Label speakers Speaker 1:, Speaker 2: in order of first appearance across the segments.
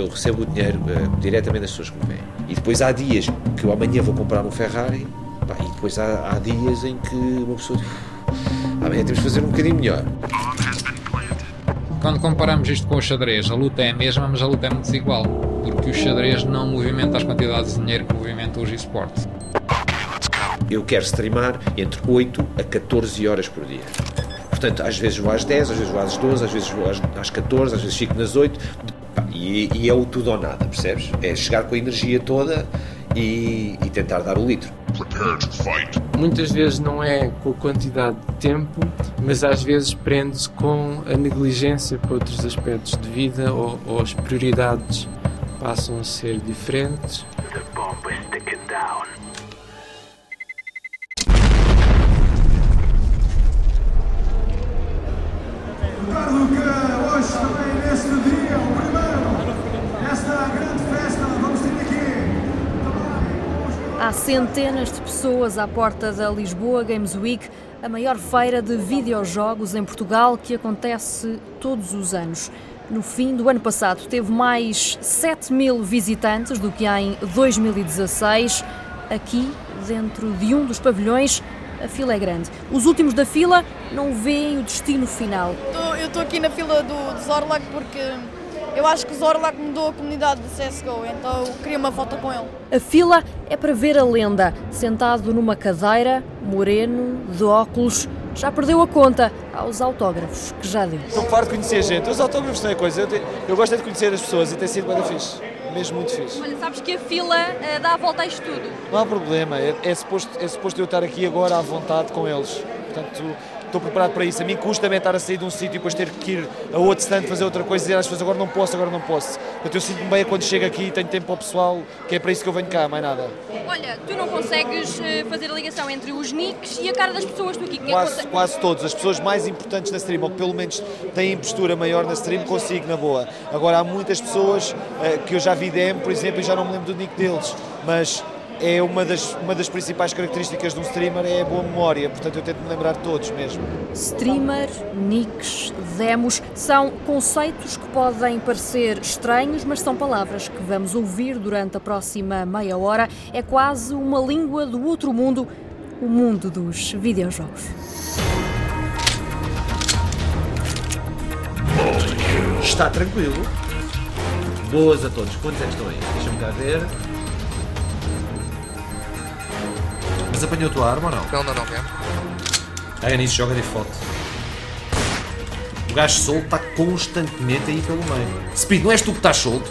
Speaker 1: eu recebo o dinheiro uh, diretamente das pessoas que me veem. E depois há dias que eu amanhã vou comprar um Ferrari, pá, e depois há, há dias em que uma pessoa diz, amanhã temos de fazer um bocadinho melhor.
Speaker 2: Quando comparamos isto com o xadrez, a luta é a mesma, mas a luta é muito desigual, porque o xadrez não movimenta as quantidades de dinheiro que movimenta os esportes.
Speaker 1: Eu quero streamar entre 8 a 14 horas por dia. Portanto, às vezes vou às 10, às vezes vou às 12, às vezes vou às, às 14, às vezes fico nas 8. E, e, é o tudo ou nada, percebes? É chegar com a energia toda e, e tentar dar o litro.
Speaker 3: Muitas vezes não é com a quantidade de tempo, mas às vezes prende-se com a negligência para outros aspectos de vida ou, ou as prioridades passam a ser diferentes.
Speaker 4: Centenas de pessoas à porta da Lisboa Games Week, a maior feira de videojogos em Portugal que acontece todos os anos. No fim do ano passado, teve mais 7 mil visitantes do que em 2016. Aqui, dentro de um dos pavilhões, a fila é grande. Os últimos da fila não veem o destino final.
Speaker 5: Eu estou aqui na fila do, do Zorlak porque eu acho que o Zorlak mudou a comunidade de CSGO, então eu queria uma foto com ele.
Speaker 4: A fila é para ver a lenda, sentado numa cadeira, moreno, de óculos. Já perdeu a conta aos autógrafos que já deu.
Speaker 6: Estou farto de conhecer gente. Os autógrafos não é coisa. Eu, te, eu gosto é de conhecer as pessoas e tem sido bem fixe. Mesmo muito fixe.
Speaker 7: Olha, sabes que a fila uh, dá a volta a isto tudo.
Speaker 6: Não há problema. É, é, suposto, é suposto eu estar aqui agora à vontade com eles. Portanto, estou preparado para isso. A mim custa-me estar a sair de um sítio e depois ter que ir a outro stand fazer outra coisa e dizer às pessoas agora não posso, agora não posso. Portanto, eu sinto-me bem quando chego aqui e tenho tempo ao pessoal, que é para isso que eu venho cá, mais nada.
Speaker 7: Olha, tu não consegues eh, fazer a ligação entre os nicks e a cara das pessoas que aqui
Speaker 6: quase, quase todos. As pessoas mais importantes na stream, ou pelo menos têm postura maior na stream, consigo na boa. Agora, há muitas pessoas uh, que eu já vi DM, por exemplo, e já não me lembro do nick deles, mas é uma das, uma das principais características de um streamer é a boa memória, portanto eu tento me lembrar de todos mesmo.
Speaker 4: Streamer, nicks, demos, são conceitos que podem parecer estranhos, mas são palavras que vamos ouvir durante a próxima meia hora. É quase uma língua do outro mundo, o mundo dos videojogos.
Speaker 1: Está tranquilo. Boas a todos. Quantos é que estão aí? Deixa-me cá ver. Mas apanhou a tua arma ou não?
Speaker 8: Não, não, não, mesmo.
Speaker 1: Ah, é nisso, joga de foto. O gajo solto está constantemente aí pelo meio. Speed, não és tu que estás solto?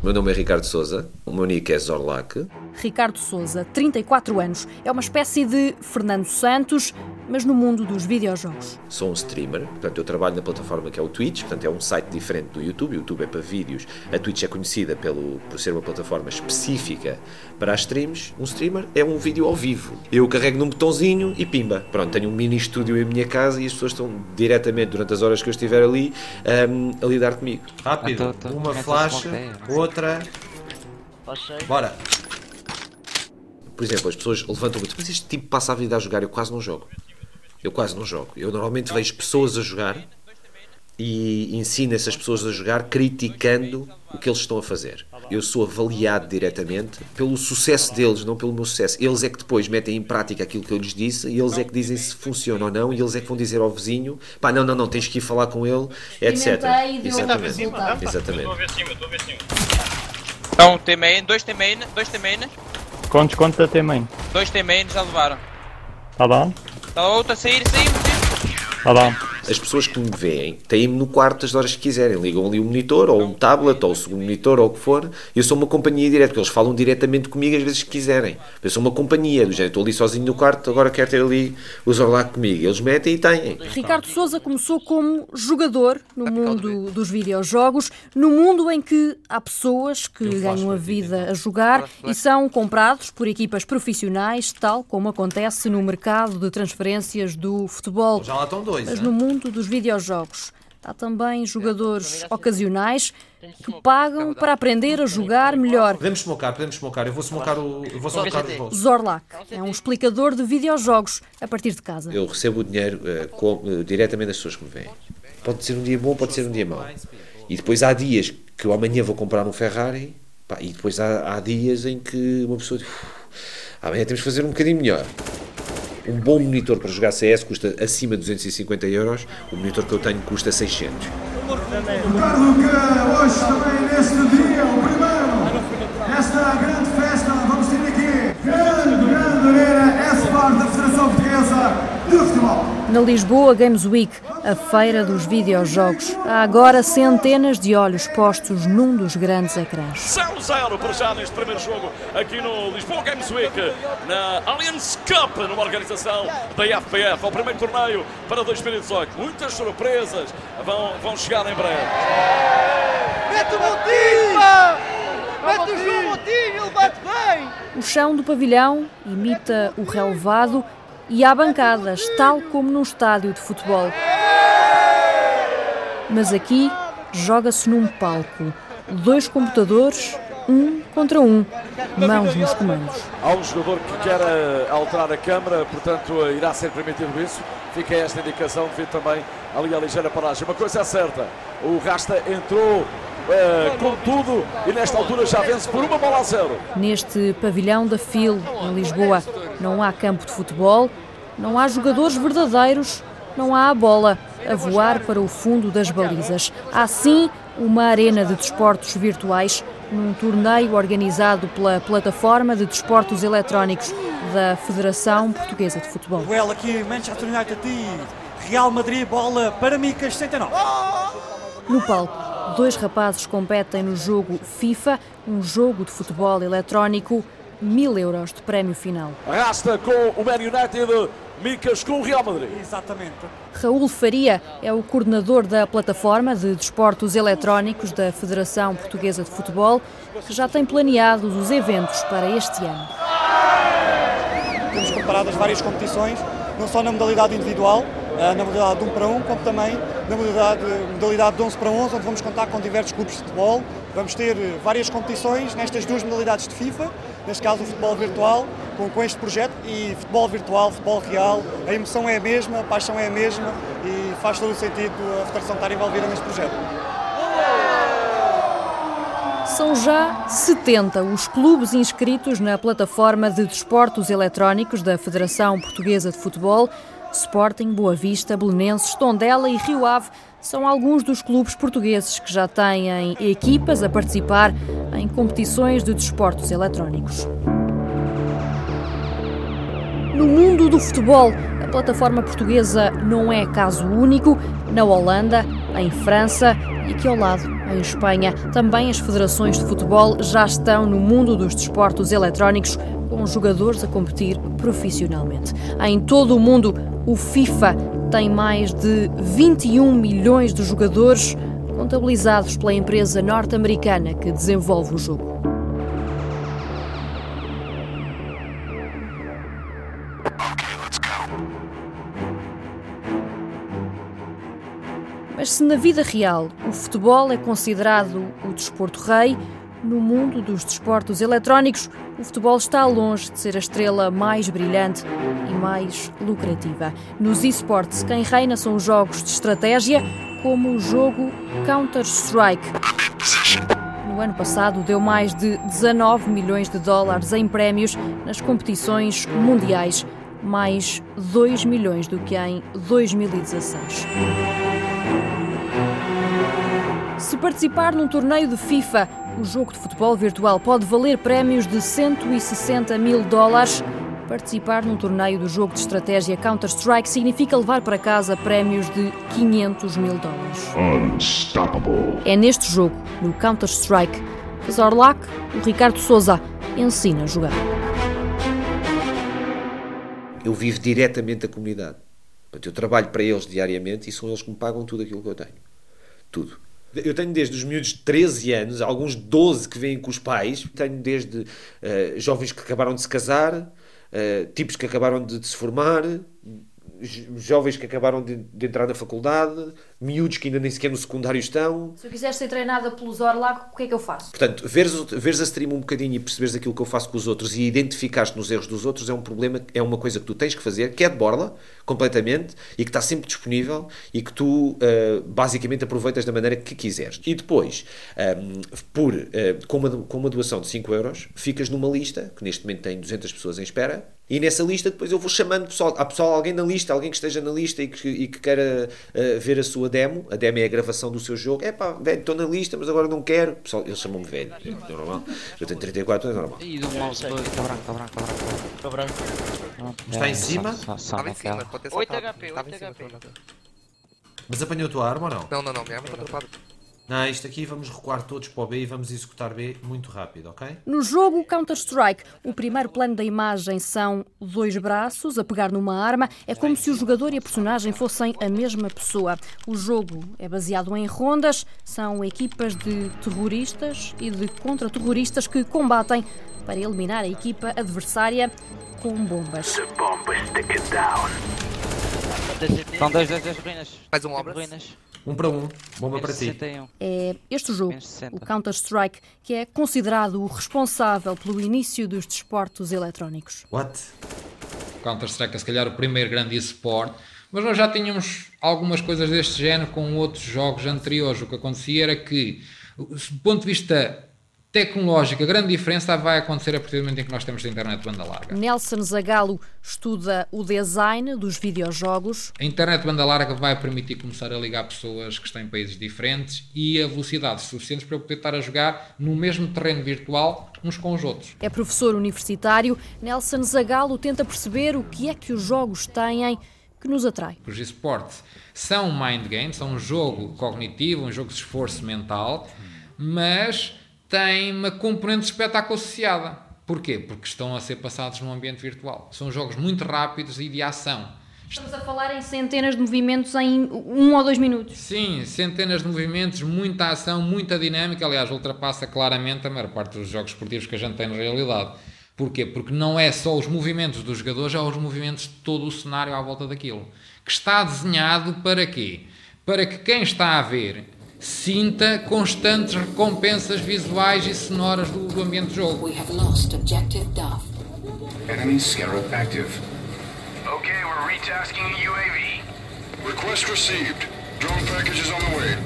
Speaker 1: Meu nome é Ricardo Souza, o meu nick é Zorlac.
Speaker 4: Ricardo Souza, 34 anos, é uma espécie de Fernando Santos, mas no mundo dos videojogos.
Speaker 1: Sou um streamer, portanto eu trabalho na plataforma que é o Twitch, portanto é um site diferente do YouTube, o YouTube é para vídeos, a Twitch é conhecida pelo, por ser uma plataforma específica para as streams. Um streamer é um vídeo ao vivo. Eu carrego num botãozinho e pimba. Pronto, tenho um mini estúdio em minha casa e as pessoas estão diretamente, durante as horas que eu estiver ali, um, a lidar comigo. Rápido, tô, tô. uma flash, outra... Bora! Por exemplo, as pessoas levantam muito, mas este tipo passa a vida a jogar, eu quase não jogo. Eu quase não jogo. Eu normalmente vejo pessoas a jogar e ensino essas pessoas a jogar criticando o que eles estão a fazer. Eu sou avaliado diretamente pelo sucesso deles, não pelo meu sucesso. Eles é que depois metem em prática aquilo que eu lhes disse e eles é que dizem se funciona ou não e eles é que vão dizer ao vizinho pá, não, não, não, tens que ir falar com ele, etc. Exatamente. Exatamente.
Speaker 8: Então, T-main, dois T-main, dois T-main.
Speaker 9: Quantos, quantos da T-main?
Speaker 8: Dois T-main já levaram.
Speaker 9: Tá bom?
Speaker 8: Hello, to see you this
Speaker 9: evening. Bye bye.
Speaker 1: As pessoas que me veem têm-me no quarto as horas que quiserem. Ligam ali o monitor, ou um tablet, ou o segundo monitor, ou o que for. Eu sou uma companhia direta, porque eles falam diretamente comigo às vezes que quiserem. Eu sou uma companhia, do género, estou ali sozinho no quarto, agora quero ter ali o Zorlac comigo. Eles metem e têm.
Speaker 4: Ricardo Souza começou como jogador no mundo dos videojogos, no mundo em que há pessoas que ganham a vida a jogar e são comprados por equipas profissionais, tal como acontece no mercado de transferências do futebol.
Speaker 1: Já lá estão dois.
Speaker 4: Mas no mundo dos videojogos Há também jogadores ocasionais que pagam para aprender a jogar melhor.
Speaker 1: Podemos smocar, podemos smocar. Eu vou smocar o. Eu vou smocar o bolso.
Speaker 4: Zorlak é um explicador de videojogos a partir de casa.
Speaker 1: Eu recebo o dinheiro uh, com, uh, diretamente das pessoas que me veem. Pode ser um dia bom, pode ser um dia mau. E depois há dias que eu amanhã vou comprar um Ferrari pá, e depois há, há, dias em que uma pessoa diz amanhã temos que fazer um bocadinho melhor. Um bom monitor para jogar CS custa acima de 250 euros, o monitor que eu tenho custa 600.
Speaker 10: Recordo que hoje também neste dia, o primeiro, esta grande festa, vamos ter aqui, grande, grande arena S-Bar da Federação Portuguesa de Futebol.
Speaker 4: Na Lisboa Games Week, a feira dos videojogos, há agora centenas de olhos postos num dos grandes ecrãs.
Speaker 11: 0-0 para já neste primeiro jogo aqui no Lisboa Games Week, na Allianz Cup, numa organização da FPF, ao primeiro torneio para 2018. Muitas surpresas vão, vão chegar em breve.
Speaker 12: Mete o Botinho! Mete o João Botinho, ele bate bem!
Speaker 4: O chão do pavilhão imita o relevado e há bancadas, tal como num estádio de futebol. Mas aqui joga-se num palco. Dois computadores, um contra um, mãos nos comandos.
Speaker 11: Há um jogador que quer eh, alterar a câmara, portanto eh, irá ser permitido isso. Fica esta indicação devido também ali a ligeira paragem. Uma coisa é certa, o Rasta entrou Uh, com tudo e nesta altura já vence por uma bola a zero.
Speaker 4: Neste pavilhão da FIL, em Lisboa, não há campo de futebol, não há jogadores verdadeiros, não há a bola a voar para o fundo das balizas. Há sim uma arena de desportos virtuais num torneio organizado pela plataforma de desportos eletrónicos da Federação Portuguesa de Futebol.
Speaker 13: Duelo aqui Manchester United e Real Madrid, bola para Micas 69.
Speaker 4: No palco, Dois rapazes competem no jogo FIFA, um jogo de futebol eletrónico, mil euros de prémio final.
Speaker 11: Arrasta com o Man United, Micas com o Real Madrid.
Speaker 13: Exatamente.
Speaker 4: Raul Faria é o coordenador da plataforma de desportos eletrónicos da Federação Portuguesa de Futebol, que já tem planeados os eventos para este ano.
Speaker 13: Temos preparadas várias competições, não só na modalidade individual, eh, na modalidade de 1 para 1, como também na modalidade, modalidade de 11 para 11, onde vamos contar com diversos clubes de futebol. Vamos ter eh, várias competições nestas duas modalidades de FIFA, neste caso o futebol virtual, com, com este projeto, e futebol virtual, futebol real, a emoção é a mesma, a paixão é a mesma e faz todo o sentido a Federação estar envolvida neste projeto.
Speaker 4: São já 70 os clubes inscritos na plataforma de desportos eletrónicos da Federação Portuguesa de Futebol Sporting, Boa Vista, Belenenses, Tondela e Rio Ave são alguns dos clubes portugueses que já têm equipas a participar em competições de desportos eletrónicos. No mundo do futebol, a plataforma portuguesa não é caso único. Na Holanda, em França e aqui ao lado, em Espanha, também as federações de futebol já estão no mundo dos desportos eletrónicos com jogadores a competir profissionalmente. Em todo o mundo, o FIFA tem mais de 21 milhões de jogadores contabilizados pela empresa norte-americana que desenvolve o jogo. Mas se na vida real o futebol é considerado o desporto rei, no mundo dos desportos eletrónicos, o futebol está longe de ser a estrela mais brilhante e mais lucrativa. Nos esportes, quem reina são os jogos de estratégia, como o jogo Counter-Strike. No ano passado, deu mais de 19 milhões de dólares em prémios nas competições mundiais, mais 2 milhões do que em 2016. Se participar num torneio de FIFA, o jogo de futebol virtual pode valer prémios de 160 mil dólares. Participar num torneio do jogo de estratégia Counter-Strike significa levar para casa prémios de 500 mil dólares. Unstoppable. É neste jogo, no Counter-Strike, que Zorlak, o Ricardo Souza, ensina a jogar.
Speaker 1: Eu vivo diretamente a comunidade. Eu trabalho para eles diariamente e são eles que me pagam tudo aquilo que eu tenho. Tudo. Eu tenho desde os miúdos de 13 anos, alguns 12 que vêm com os pais, tenho desde uh, jovens que acabaram de se casar, uh, tipos que acabaram de, de, se formar, jovens que acabaram de, de entrar na faculdade, miúdos que ainda nem sequer no secundário estão.
Speaker 4: Se eu quiser ser treinada pelo Zorlac, o que é que eu faço?
Speaker 1: Portanto, veres, veres a stream um bocadinho e perceberes aquilo que eu faço com os outros e identificaste nos erros dos outros é um problema, é uma coisa que tu tens que fazer, que é de borla, completamente, e que está sempre disponível e que tu ah, basicamente aproveitas da maneira que quiseres. E depois, ahm, por, ah, com, uma, com uma doação de 5 euros, ficas numa lista, que neste momento tem 200 pessoas em espera, e nessa lista depois eu vou chamando pessoal, há pessoal, alguém na lista, alguém que esteja na lista e que, e que queira ah, ver a sua demo, a demo é a gravação do seu jogo, é pá, velho, estou na lista, mas agora não quero, pessoal, eles chamam-me velho, é normal, eu tenho 34 anos, é normal.
Speaker 14: E do mouse está branco, está branco, está branco. Está branco.
Speaker 1: Está em cima?
Speaker 14: Estava em cima, pode ter
Speaker 15: 8
Speaker 14: saltado.
Speaker 15: HP,
Speaker 14: Estava
Speaker 15: 8
Speaker 14: em cima,
Speaker 15: HP.
Speaker 16: Mas apanhou a tua arma ou não?
Speaker 15: Não, não, não, minha arma está.
Speaker 16: Não, isto aqui vamos recuar todos para o B e vamos executar B muito rápido, ok?
Speaker 4: No jogo Counter-Strike, o primeiro plano da imagem são dois braços a pegar numa arma. É como se o jogador e a personagem fossem a mesma pessoa. O jogo é baseado em rondas, são equipas de terroristas e de contra-terroristas que combatem para eliminar a equipa adversária com bombas.
Speaker 14: São dois, dois, dois ruínas.
Speaker 15: Mais um obra.
Speaker 14: ruínas.
Speaker 16: Um para um, bomba para ti.
Speaker 14: 61.
Speaker 4: É este jogo,
Speaker 14: Menos 60.
Speaker 4: o Counter-Strike, que é considerado o responsável pelo início dos desportos eletrónicos.
Speaker 16: What?
Speaker 2: Counter-Strike é se calhar o primeiro grande eSport, mas nós já tínhamos algumas coisas deste género com outros jogos anteriores. O que acontecia era que, do ponto de vista tecnológico, a grande diferença vai acontecer a partir do momento em que nós temos a internet de banda larga.
Speaker 4: Nelson Zagalo estuda o design dos videojogos.
Speaker 2: A internet de banda larga vai permitir começar a ligar pessoas que estão em países diferentes e a velocidades suficientes para eu poder estar a jogar no mesmo terreno virtual uns com os outros.
Speaker 4: É professor universitário. Nelson Zagalo tenta perceber o que é que os jogos têm que nos atrai.
Speaker 2: Os esportes são um mind game, são um jogo cognitivo, um jogo de esforço mental, mas têm uma componente de espetáculo associada. Porquê? Porque estão a ser passados num ambiente virtual. São jogos muito rápidos e de ação.
Speaker 4: Estamos a falar em centenas de movimentos em um ou dois minutos.
Speaker 2: Sim, centenas de movimentos, muita ação, muita dinâmica. Aliás, ultrapassa claramente a maior parte dos jogos esportivos que a gente tem na realidade. Porquê? Porque não é só os movimentos dos jogadores, é os movimentos de todo o cenário à volta daquilo. Que está desenhado para quê? Para que quem está a ver sinta constantes recompensas visuais e sonoras do, do ambiente de jogo.
Speaker 17: We have lost objective Duff.
Speaker 18: Enemy scarab active. Okay, we're retasking the UAV. Request received. Drone package is on the way.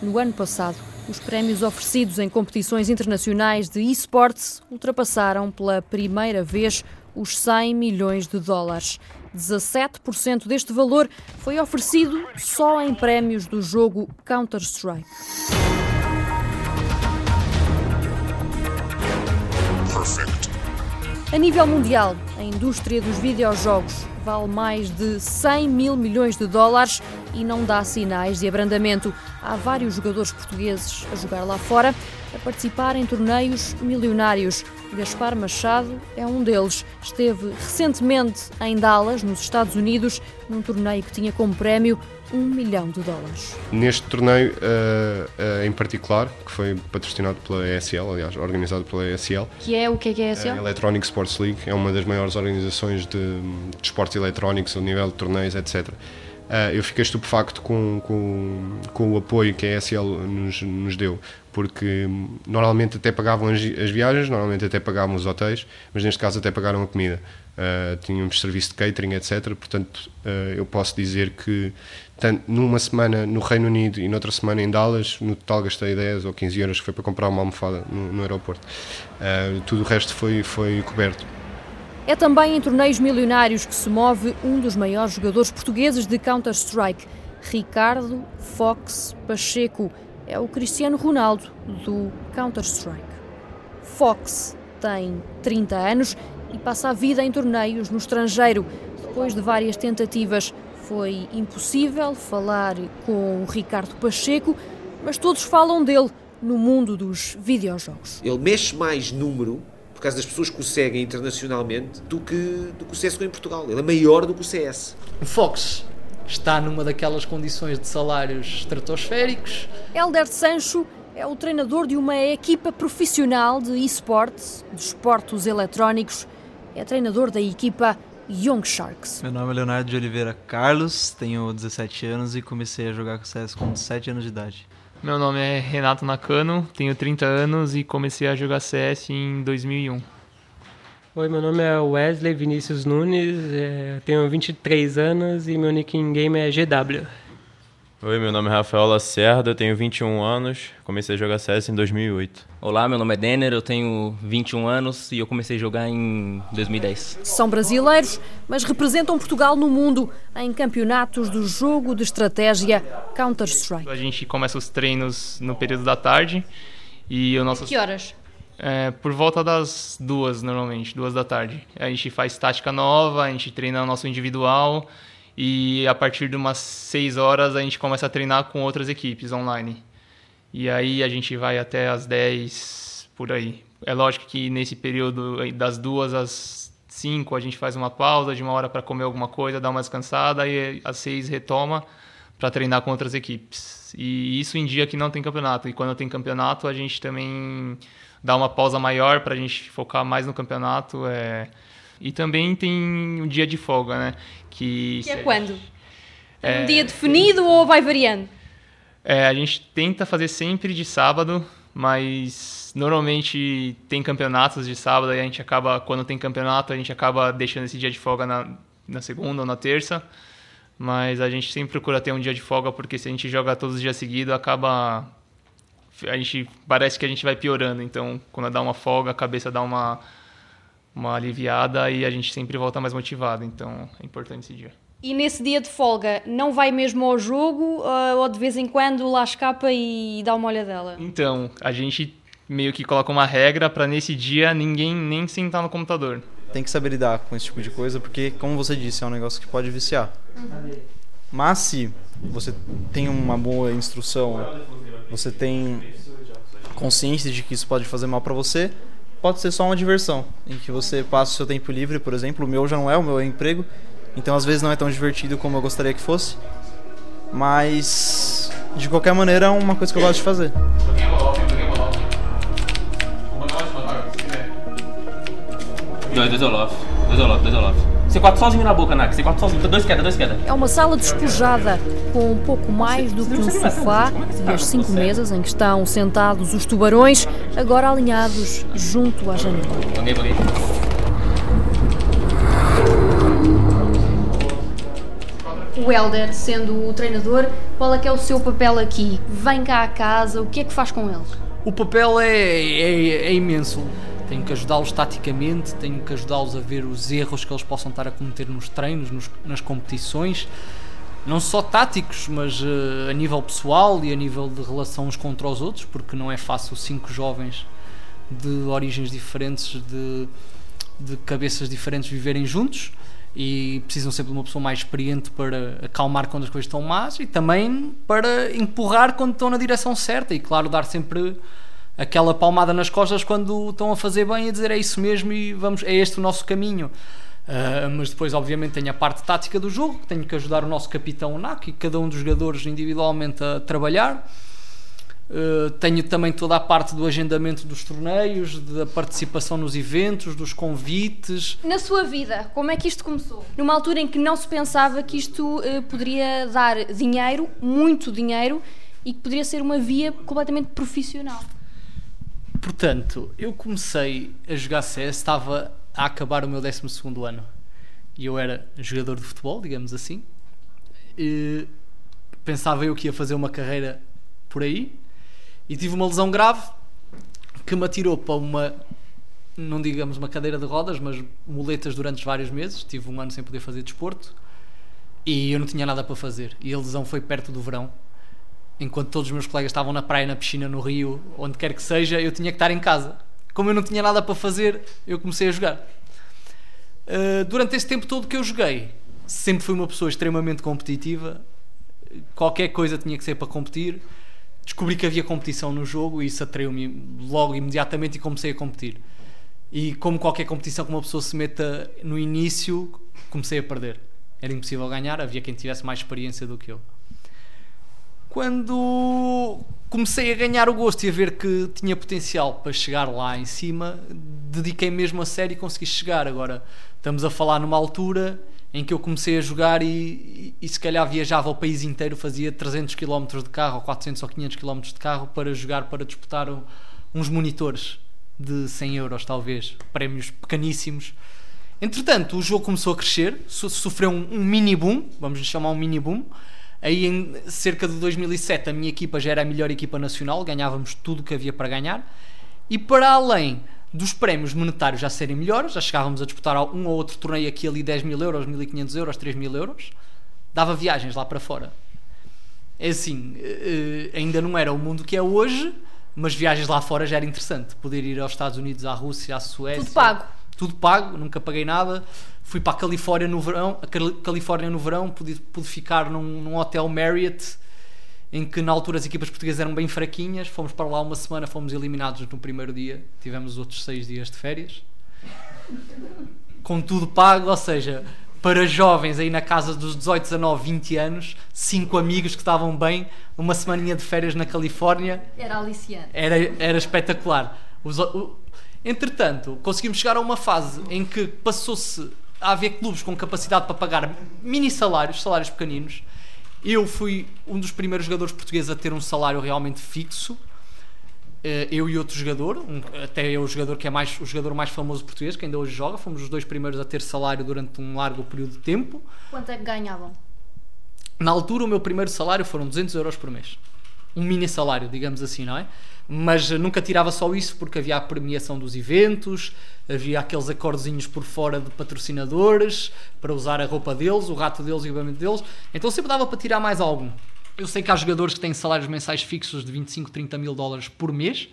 Speaker 4: No ano passado, os prémios oferecidos em competições internacionais de esportes ultrapassaram pela primeira vez os 100 milhões de dólares. 17% deste valor foi oferecido só em prémios do jogo Counter-Strike. A nível mundial, a indústria dos videojogos vale mais de 100 mil milhões de dólares e não dá sinais de abrandamento. Há vários jogadores portugueses a jogar lá fora, a participar em torneios milionários. Gaspar Machado é um deles. Esteve recentemente em Dallas, nos Estados Unidos, num torneio que tinha como prémio um milhão de dólares.
Speaker 19: Neste torneio eh, eh, em particular, que foi patrocinado pela ESL, aliás, organizado pela ESL,
Speaker 4: Que é o que é que é esse?
Speaker 19: a Electronic Sports League é uma das maiores organizações de, de esportes eletrónicos, a nível de torneios, etc. Eh, eu fiquei estupefacto com, com, com o apoio que a ESL nos, nos deu, porque normalmente até pagavam as, as viagens, normalmente até pagavam os hotéis, mas neste caso até pagaram a comida. Uh, tínhamos serviço de catering, etc. Portanto, uh, eu posso dizer que tanto numa semana no Reino Unido e noutra semana em Dallas, no total gastei 10 ou 15 euros que foi para comprar uma almofada no, no aeroporto. Uh, tudo o resto foi, foi coberto.
Speaker 4: É também em torneios milionários que se move um dos maiores jogadores portugueses de Counter-Strike, Ricardo Fox Pacheco. É o Cristiano Ronaldo do Counter-Strike. Fox tem 30 anos e passa a vida em torneios no estrangeiro. Depois de várias tentativas, foi impossível falar com o Ricardo Pacheco, mas todos falam dele no mundo dos videojogos.
Speaker 1: Ele mexe mais número, causa das pessoas que o seguem internacionalmente, do que, do que o CSGO em Portugal. Ele é maior do que o CS.
Speaker 20: O Fox está numa daquelas condições de salários estratosféricos.
Speaker 4: Helder Sancho é o treinador de uma equipa profissional de esportes, de esportes eletrónicos. É treinador da equipa Young Sharks.
Speaker 15: Meu nome é Leonardo de Oliveira Carlos, tenho 17 anos e comecei a jogar com CS com 7 anos de idade.
Speaker 21: Meu nome é Renato Nakano, tenho 30 anos e comecei a jogar CS em 2001.
Speaker 22: Oi, meu nome é Wesley Vinícius Nunes, é, tenho 23 anos e meu nick em game é GW.
Speaker 23: Oi, meu nome é Rafael Lacerda, tenho 21 anos, comecei a jogar CS em 2008.
Speaker 24: Olá, meu nome é Denner, eu tenho 21 anos e eu comecei a jogar em 2010.
Speaker 4: São brasileiros, mas representam Portugal no mundo em campeonatos do jogo de estratégia Counter-Strike.
Speaker 21: A gente começa os treinos no período da tarde e o nosso...
Speaker 7: Que horas?
Speaker 21: É, por volta das duas, normalmente, duas da tarde. A gente faz tática nova, a gente treina o nosso individual e a partir de umas 6 horas a gente começa a treinar com outras equipes online. E aí a gente vai até as 10 por aí. É lógico que nesse período das duas às 5 a gente faz uma pausa de uma hora para comer alguma coisa, dar uma descansada e às 6 retoma para treinar com outras equipes. E isso em dia que não tem campeonato. E quando tem campeonato a gente também dá uma pausa maior para a gente focar mais no campeonato. É... E também tem um dia de folga, né? Que,
Speaker 7: que é quando? É um dia definido ou vai variando?
Speaker 21: É, a gente tenta fazer sempre de sábado, mas normalmente tem campeonatos de sábado e a gente acaba, quando tem campeonato, a gente acaba deixando esse dia de folga na, na segunda ou na terça. Mas a gente sempre procura ter um dia de folga porque se a gente joga todos os dias seguidos, acaba a gente parece que a gente vai piorando. Então, quando dá uma folga, a cabeça dá uma uma aliviada e a gente sempre volta mais motivado. Então é importante esse dia.
Speaker 7: E nesse dia de folga, não vai mesmo ao jogo uh, ou de vez em quando lá escapa e dá uma olhadela?
Speaker 21: Então, a gente meio que coloca uma regra para nesse dia ninguém nem sentar no computador.
Speaker 15: Tem que saber lidar com esse tipo de coisa porque, como você disse, é um negócio que pode viciar. Uhum. Mas se você tem uma boa instrução, você tem consciência de que isso pode fazer mal para você, pode ser só uma diversão, em que você passa o seu tempo livre, por exemplo. O meu já não é, o meu é emprego, então às vezes não é tão divertido como eu gostaria que fosse. Mas de qualquer maneira é uma coisa que eu gosto de fazer.
Speaker 24: Dois, dois Olaf. Dois Olaf, dois Olaf. C4 sozinho na boca, Nak. C4 sozinho. Dois queda, dois queda.
Speaker 4: É uma sala despojada com um pouco mais do que um sofá e as cinco mesas em que estão sentados os tubarões, agora alinhados junto à janela.
Speaker 24: Banguei, banguei.
Speaker 7: O Helder, sendo o treinador, qual é que é o seu papel aqui? Vem cá a casa, o que é que faz com eles?
Speaker 20: O papel é, é, é imenso tenho que ajudá-los taticamente, tenho que ajudá-los a ver os erros que eles possam estar a cometer nos treinos, nos, nas competições, não só táticos, mas uh, a nível pessoal e a nível de relação uns contra os outros, porque não é fácil cinco jovens de origens diferentes, de, de cabeças diferentes viverem juntos e precisam sempre de uma pessoa mais experiente para acalmar quando as coisas estão más e também para empurrar quando estão na direção certa e claro dar sempre aquela palmada nas costas quando estão a fazer bem e dizer é isso mesmo e vamos, é este o nosso caminho. Uh, mas depois, obviamente, tenho a parte tática do jogo, tenho que ajudar o nosso capitão NAC e cada um dos jogadores individualmente a trabalhar. Uh, tenho também toda a parte do agendamento dos torneios, da participação nos eventos, dos convites.
Speaker 7: Na sua vida, como é que isto começou? Numa altura em que não se pensava que isto uh, poderia dar dinheiro, muito dinheiro, e que poderia ser uma via completamente profissional.
Speaker 20: Portanto, eu comecei a jogar CS, estava a acabar o meu 12 ano. E eu era jogador de futebol, digamos assim. E pensava eu que ia fazer uma carreira por aí. E tive uma lesão grave que me atirou para uma, não digamos uma cadeira de rodas, mas muletas durante vários meses. Tive um ano sem poder fazer desporto. E eu não tinha nada para fazer. E a lesão foi perto do verão enquanto todos os meus colegas estavam na praia, na piscina, no rio, onde quer que seja, eu tinha que estar em casa. Como eu não tinha nada para fazer, eu comecei a jogar. Uh, durante esse tempo todo que eu joguei, sempre fui uma pessoa extremamente competitiva. Qualquer coisa tinha que ser para competir. Descobri que havia competição no jogo e isso atraiu-me logo imediatamente e comecei a competir. E como qualquer competição que uma pessoa se meta no início, comecei a perder. Era impossível ganhar, havia quem tivesse mais experiência do que eu quando comecei a ganhar o gosto e a ver que tinha potencial para chegar lá em cima, dediquei mesmo a sério e consegui chegar. Agora, estamos a falar numa altura em que eu comecei a jogar e, e, e se calhar viajava o país inteiro, fazia 300 km de carro, ou 400 ou 500 km de carro para jogar, para disputar um- uns monitores de 100 euros, talvez, prémios pequeníssimos. Entretanto, o jogo começou a crescer, so- sofreu um, um mini boom, vamos lhe chamar um mini boom. Aí em cerca de 2007 a minha equipa já era a melhor equipa nacional, ganhávamos tudo o que havia para ganhar. E para além dos prémios monetários já serem melhores, já chegávamos a disputar um ou outro torneio aqui ali 10 mil euros, 1500 euros, 3 mil euros, dava viagens lá para fora. É assim, eh, eh, ainda não era o mundo que é hoje, mas viagens lá fora já era interessante. Poder ir aos Estados Unidos, à Rússia, à Suécia.
Speaker 7: Tudo pago.
Speaker 20: Tudo pago, nunca paguei nada. Fui para a Califórnia no verão, a Cali- Califórnia no verão, pude, pude ficar num, num hotel Marriott, em que na altura as equipas portuguesas eram bem fraquinhas. Fomos para lá uma semana, fomos eliminados no primeiro dia. Tivemos os outros seis dias de férias. Com tudo pago, ou seja, para jovens aí na casa dos 18, 19, 20 anos, cinco amigos que estavam bem, uma semaninha de férias na Califórnia,
Speaker 7: Era aliciante.
Speaker 20: era, era espetacular. Os- o- entretanto, conseguimos chegar a uma fase em que passou-se a haver clubes com capacidade para pagar mini salários, salários pequeninos. Eu fui um dos primeiros jogadores portugueses a ter um salário realmente fixo. Eh, Eu e outro jogador, um- até eu o jogador que é mais, o jogador mais famoso português, que ainda hoje joga, fomos os dois primeiros a ter salário durante um largo período de tempo.
Speaker 7: Quanto é que ganhavam?
Speaker 20: Na altura, o meu primeiro salário foram 200 euros por mês. Um mini salário, digamos assim, não é? Mas nunca tirava só isso porque havia a premiação dos eventos, havia aqueles acordezinhos por fora de patrocinadores para usar a roupa deles, o rato deles e o equipamento deles. Então sempre dava para tirar mais algum. Eu sei que há jogadores que têm salários mensais fixos de 25, 30 mil dólares por mês.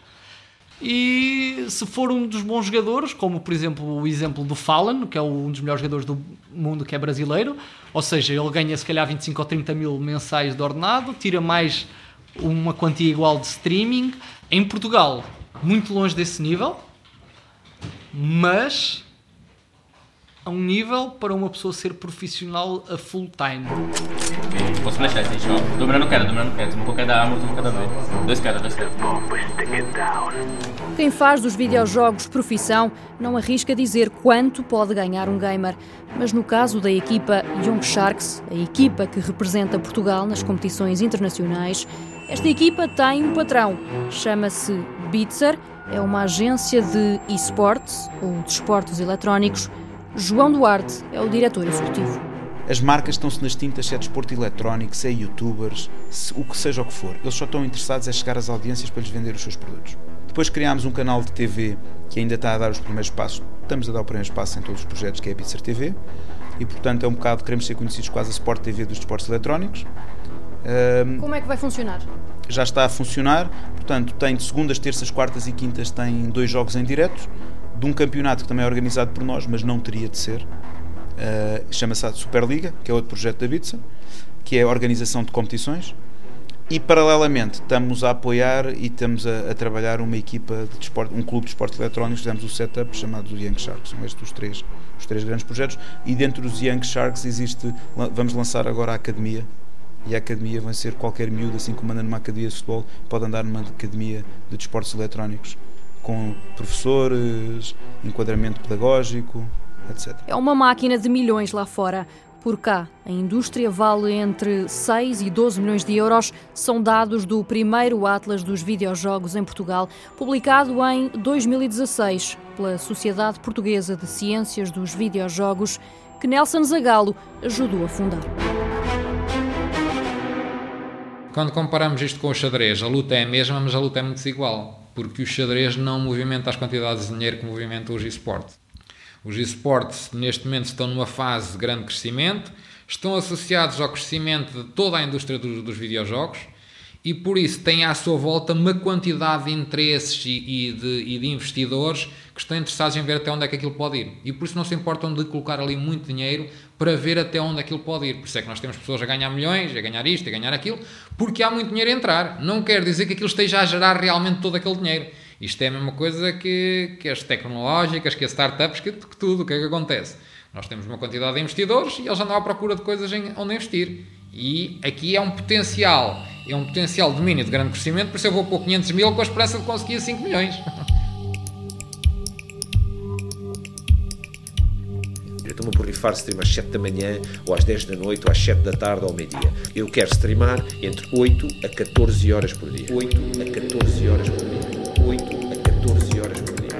Speaker 20: E se for um dos bons jogadores, como por exemplo o exemplo do Fallen, que é um dos melhores jogadores do mundo, que é brasileiro, ou seja, ele ganha se calhar 25 ou 30 mil mensais de ordenado, tira mais uma quantia igual de streaming. Em Portugal, muito longe desse nível, mas a um nível para uma pessoa ser profissional a full time.
Speaker 24: Posso flashar esse ó. Dobrando queda, dobrando queda. Tomou queda arma, tomou queda dois. Dois queda, dois queda.
Speaker 4: Quem faz dos videojogos profissão não arrisca dizer quanto pode ganhar um gamer. Mas no caso da equipa Young Sharks, a equipa que representa Portugal nas competições internacionais, esta equipa tem um patrão. Chama-se Bitzer, é uma agência de esportes ou de esportes eletrónicos. João Duarte é o diretor executivo.
Speaker 25: As marcas estão-se nas tintas, se é desporto eletrónico, se é youtubers, se- o que seja o que for. Eles só estão interessados em chegar às audiências para lhes vender os seus produtos. Depois criámos um canal de TV que ainda está a dar os primeiros passos. Estamos a dar o primeiro passo em todos os projetos, que é a Bitzer TV. E portanto é um bocado, queremos ser conhecidos quase a Sport TV dos desportos eletrónicos.
Speaker 7: Como é que vai funcionar?
Speaker 25: já está a funcionar, portanto tem de segundas, terças, quartas e quintas tem dois jogos em direto, de um campeonato que também é organizado por nós, mas não teria de ser, uh, chama-se a Superliga, que é outro projeto da Bitsa, que é a organização de competições, e paralelamente estamos a apoiar e estamos a, a trabalhar uma equipa de desporto, um clube de esportes eletrónicos, fizemos o setup chamado Young Sharks, são estes os três, os três grandes projetos, e dentro dos Young Sharks existe, vamos lançar agora a academia, e a academia vai ser qualquer miúdo, assim como anda numa academia de futebol, pode andar numa academia de desportos eletrónicos, com professores, enquadramento pedagógico, etc.
Speaker 4: É uma máquina de milhões lá fora. Por cá, a indústria vale entre 6 e 12 milhões de euros. São dados do primeiro Atlas dos Videojogos em Portugal, publicado em 2016 pela Sociedade Portuguesa de Ciências dos Videojogos, que Nelson Zagalo ajudou a fundar.
Speaker 2: Quando comparamos isto com o xadrez, a luta é a mesma, mas a luta é muito desigual, porque o xadrez não movimenta as quantidades de dinheiro que movimenta os esportes. Os esportes, neste momento, estão numa fase de grande crescimento, estão associados ao crescimento de toda a indústria dos, dos videojogos e, por isso, têm à sua volta uma quantidade de interesses e, e, de, e de investidores que estão interessados em ver até onde é que aquilo pode ir. E, por isso, não se importam de colocar ali muito dinheiro para ver até onde aquilo pode ir. Por isso é que nós temos pessoas a ganhar milhões, a ganhar isto, a ganhar aquilo, porque há muito dinheiro a entrar. Não quer dizer que aquilo esteja a gerar realmente todo aquele dinheiro. Isto é a mesma coisa que, que as tecnológicas, que as startups, que, que tudo. O que é que acontece? Nós temos uma quantidade de investidores e eles andam à procura de coisas em, onde investir. E aqui é um potencial, é um potencial domínio de grande crescimento, por isso eu vou pôr 500 mil com a esperança de conseguir 5 milhões.
Speaker 1: Fire stream às 7 da manhã, ou às 10 da noite, ou às 7 da tarde, ou ao meio-dia. Eu quero streamar entre 8 a 14 horas por dia. 8 a 14 horas por dia. 8 a 14 horas por dia.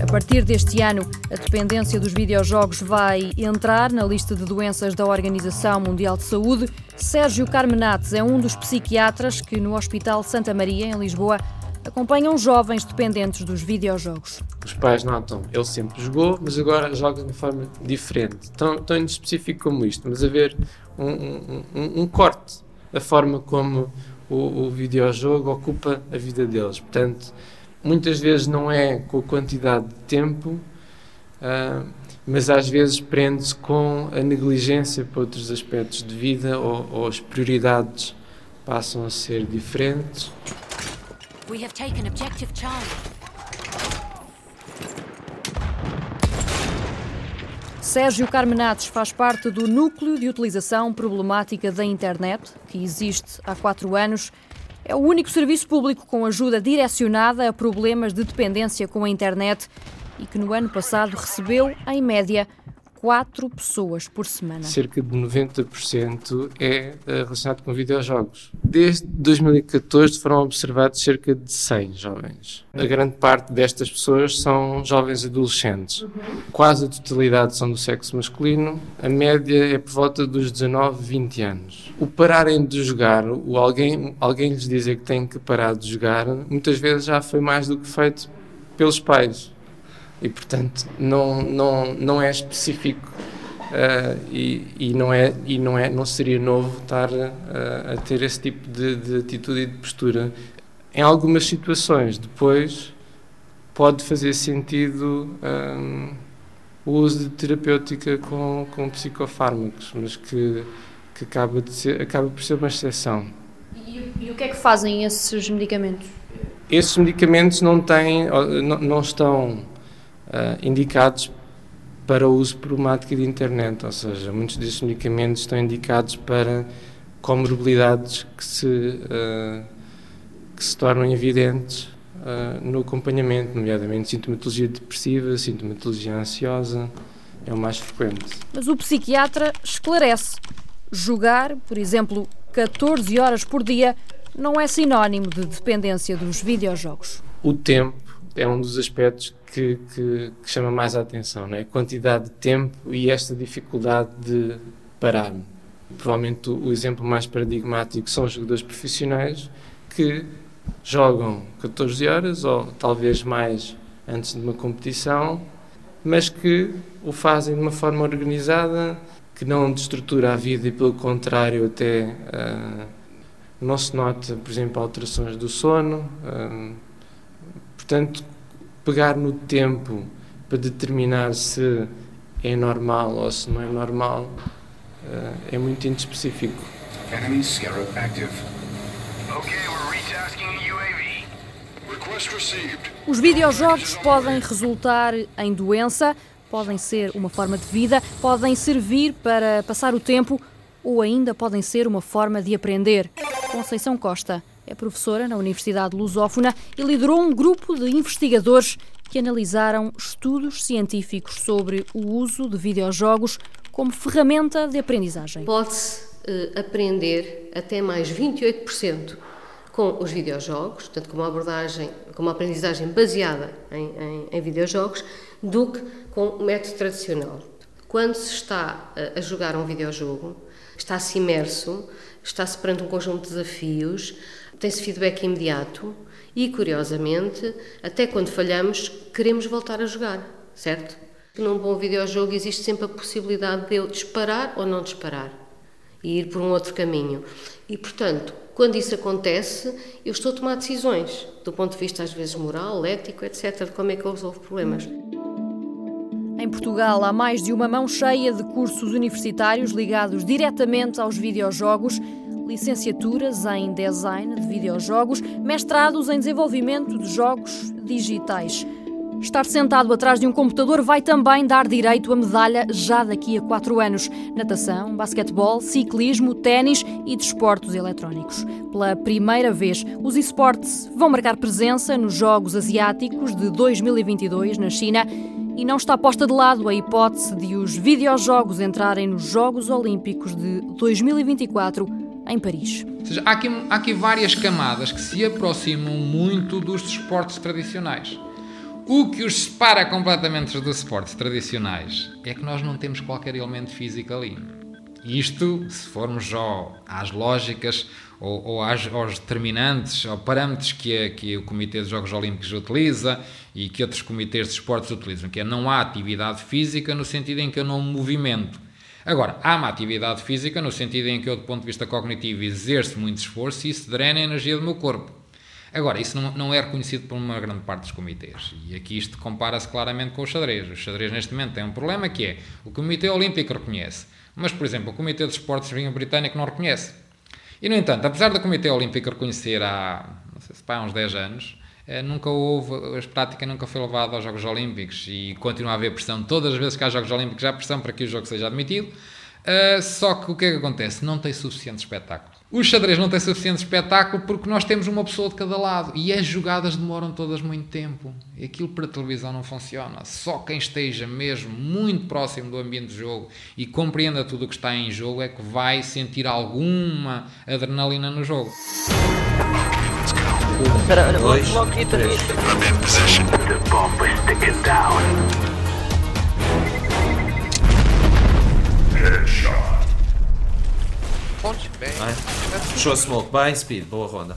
Speaker 4: A partir deste ano, a dependência dos videojogos vai entrar na lista de doenças da Organização Mundial de Saúde. Sérgio Carmenates é um dos psiquiatras que, no Hospital Santa Maria, em Lisboa, acompanham jovens dependentes dos videojogos.
Speaker 26: Pais notam, ele sempre jogou, mas agora joga de forma diferente. Tão, tão específico como isto, mas haver um, um, um, um corte da forma como o, o videojogo ocupa a vida deles. Portanto, muitas vezes não é com a quantidade de tempo, uh, mas às vezes prende-se com a negligência para outros aspectos de vida ou, ou as prioridades passam a ser diferentes.
Speaker 27: We have taken objective Charlie.
Speaker 4: Sérgio Carmenates faz parte do núcleo de utilização problemática da internet, que existe há quatro anos. É o único serviço público com ajuda direcionada a problemas de dependência com a internet e que no ano passado recebeu, em média, quatro pessoas por semana.
Speaker 26: Cerca de 90% é eh, relacionado com videojogos. Desde 2014 foram observados cerca de 100 jovens. A grande parte destas pessoas são jovens adolescentes. Quase a totalidade são do sexo masculino. A média é por volta dos 19, 20 anos. O pararem de jogar, o alguém, alguém lhes dizer que têm que parar de jogar, muitas vezes já foi mais do que feito pelos pais e portanto não não não é específico uh, e, e não é e não é não seria novo estar uh, a ter esse tipo de, de, atitude e de postura. Em algumas situações depois pode fazer sentido um, o uso de terapêutica com, com psicofármacos mas que que acaba de ser acaba por ser uma exceção.
Speaker 7: E, e o que é que fazem esses medicamentos?
Speaker 26: Esses medicamentos não têm não, não estão uh, indicados para o uso problemático de internet, ou seja, muitos destes medicamentos estão indicados para comorbilidades que se, uh, que se tornam evidentes uh, no acompanhamento, nomeadamente sintomatologia depressiva, sintomatologia ansiosa, é o mais frequente.
Speaker 4: Mas o psiquiatra esclarece. Jogar, por exemplo, 14 horas por dia, não é sinónimo de dependência dos videojogos.
Speaker 26: O tempo é um dos aspectos que, que, que chama mais a atenção, né? a quantidade de tempo e esta dificuldade de parar. Provavelmente o, exemplo mais paradigmático são os jogadores profissionais que jogam 14 horas ou talvez mais antes de uma competição, mas que o fazem de uma forma organizada, que não destrutura a vida e, pelo contrário, até uh, não se nota, por exemplo, alterações do sono. Uh, portanto, pegar no tempo para determinar se é normal ou se não é normal uh, é muito inespecífico.
Speaker 18: Enemy Scarab active.
Speaker 4: Os videojogos podem resultar em doença, podem ser uma forma de vida, podem servir para passar o tempo ou ainda podem ser uma forma de aprender. Conceição Costa é professora na Universidade Lusófona e liderou um grupo de investigadores que analisaram estudos científicos sobre o uso de videojogos como ferramenta de aprendizagem.
Speaker 28: Pode-se uh, aprender até mais 28% com os videojogos, portanto, com uma abordagem, com uma aprendizagem baseada em, em, em videojogos, do que com o método tradicional. Quando se está a jogar um videojogo, está-se imerso, está-se perante um conjunto de desafios, tem-se feedback imediato e, curiosamente, até quando falhamos, queremos voltar a jogar, certo? Num bom videojogo existe sempre a possibilidade de eu disparar ou não disparar e ir por um outro caminho. E, portanto, quando isso acontece, eu estou a tomar decisões, do ponto de vista às vezes moral, ético, etc., de como é que eu resolvo problemas.
Speaker 4: Em Portugal há mais de uma mão cheia de cursos universitários ligados diretamente aos videojogos licenciaturas em design de videojogos, mestrados em desenvolvimento de jogos digitais. Estar sentado atrás de um computador vai também dar direito à medalha já daqui a quatro anos. Natação, basquetebol, ciclismo, ténis e desportos eletrónicos. Pela primeira vez, os esportes vão marcar presença nos Jogos Asiáticos de 2022 na China E não está posta de lado a hipótese de os videojogos entrarem nos Jogos Olímpicos de 2024 em Paris.
Speaker 2: Ou seja, há aqui, há aqui várias camadas que se aproximam muito dos desportos tradicionais. O que os separa completamente dos esportes tradicionais é que nós não temos qualquer elemento físico ali. Isto, se formos só às lógicas ou, ou às, aos determinantes, ou parâmetros que, a, que o Comitê dos Jogos Olímpicos utiliza e que outros comitês de esportes utilizam, que é não há atividade física no sentido em que eu não me movimento. Agora, há uma atividade física no sentido em que eu, do ponto de vista cognitivo, exerço muito esforço e isso drena a energia do meu corpo. Agora, isso não, é reconhecido por uma grande parte dos comitês. E aqui isto compara-se claramente com o xadrez. O xadrez, neste momento, tem um problema que é o Comitê Olímpico reconhece, mas, por exemplo, o Comitê de Esportes Britânico não reconhece. E, no entanto, apesar do Comitê Olímpico reconhecer há, não sei se há uns 10 anos, nunca houve, a prática nunca foi levada aos Jogos Olímpicos e continua a haver pressão. Todas as vezes que há Jogos Olímpicos há pressão para que o jogo seja admitido. Uh, só que o que é que acontece? Não tem suficiente espetáculo. O xadrez não tem suficiente espetáculo porque nós temos uma pessoa de cada lado e as jogadas demoram todas muito tempo. Aquilo para televisão não funciona. Só quem esteja mesmo muito próximo do ambiente de jogo e compreenda tudo o que está em jogo é que vai sentir alguma adrenalina no jogo.
Speaker 29: Espera, olha,
Speaker 16: Dois,
Speaker 29: logo
Speaker 18: in position. The bomb is ticking down. Headshot.
Speaker 14: Pontos, bem.
Speaker 16: Fechou a smoke. Bem, speed. Boa ronda.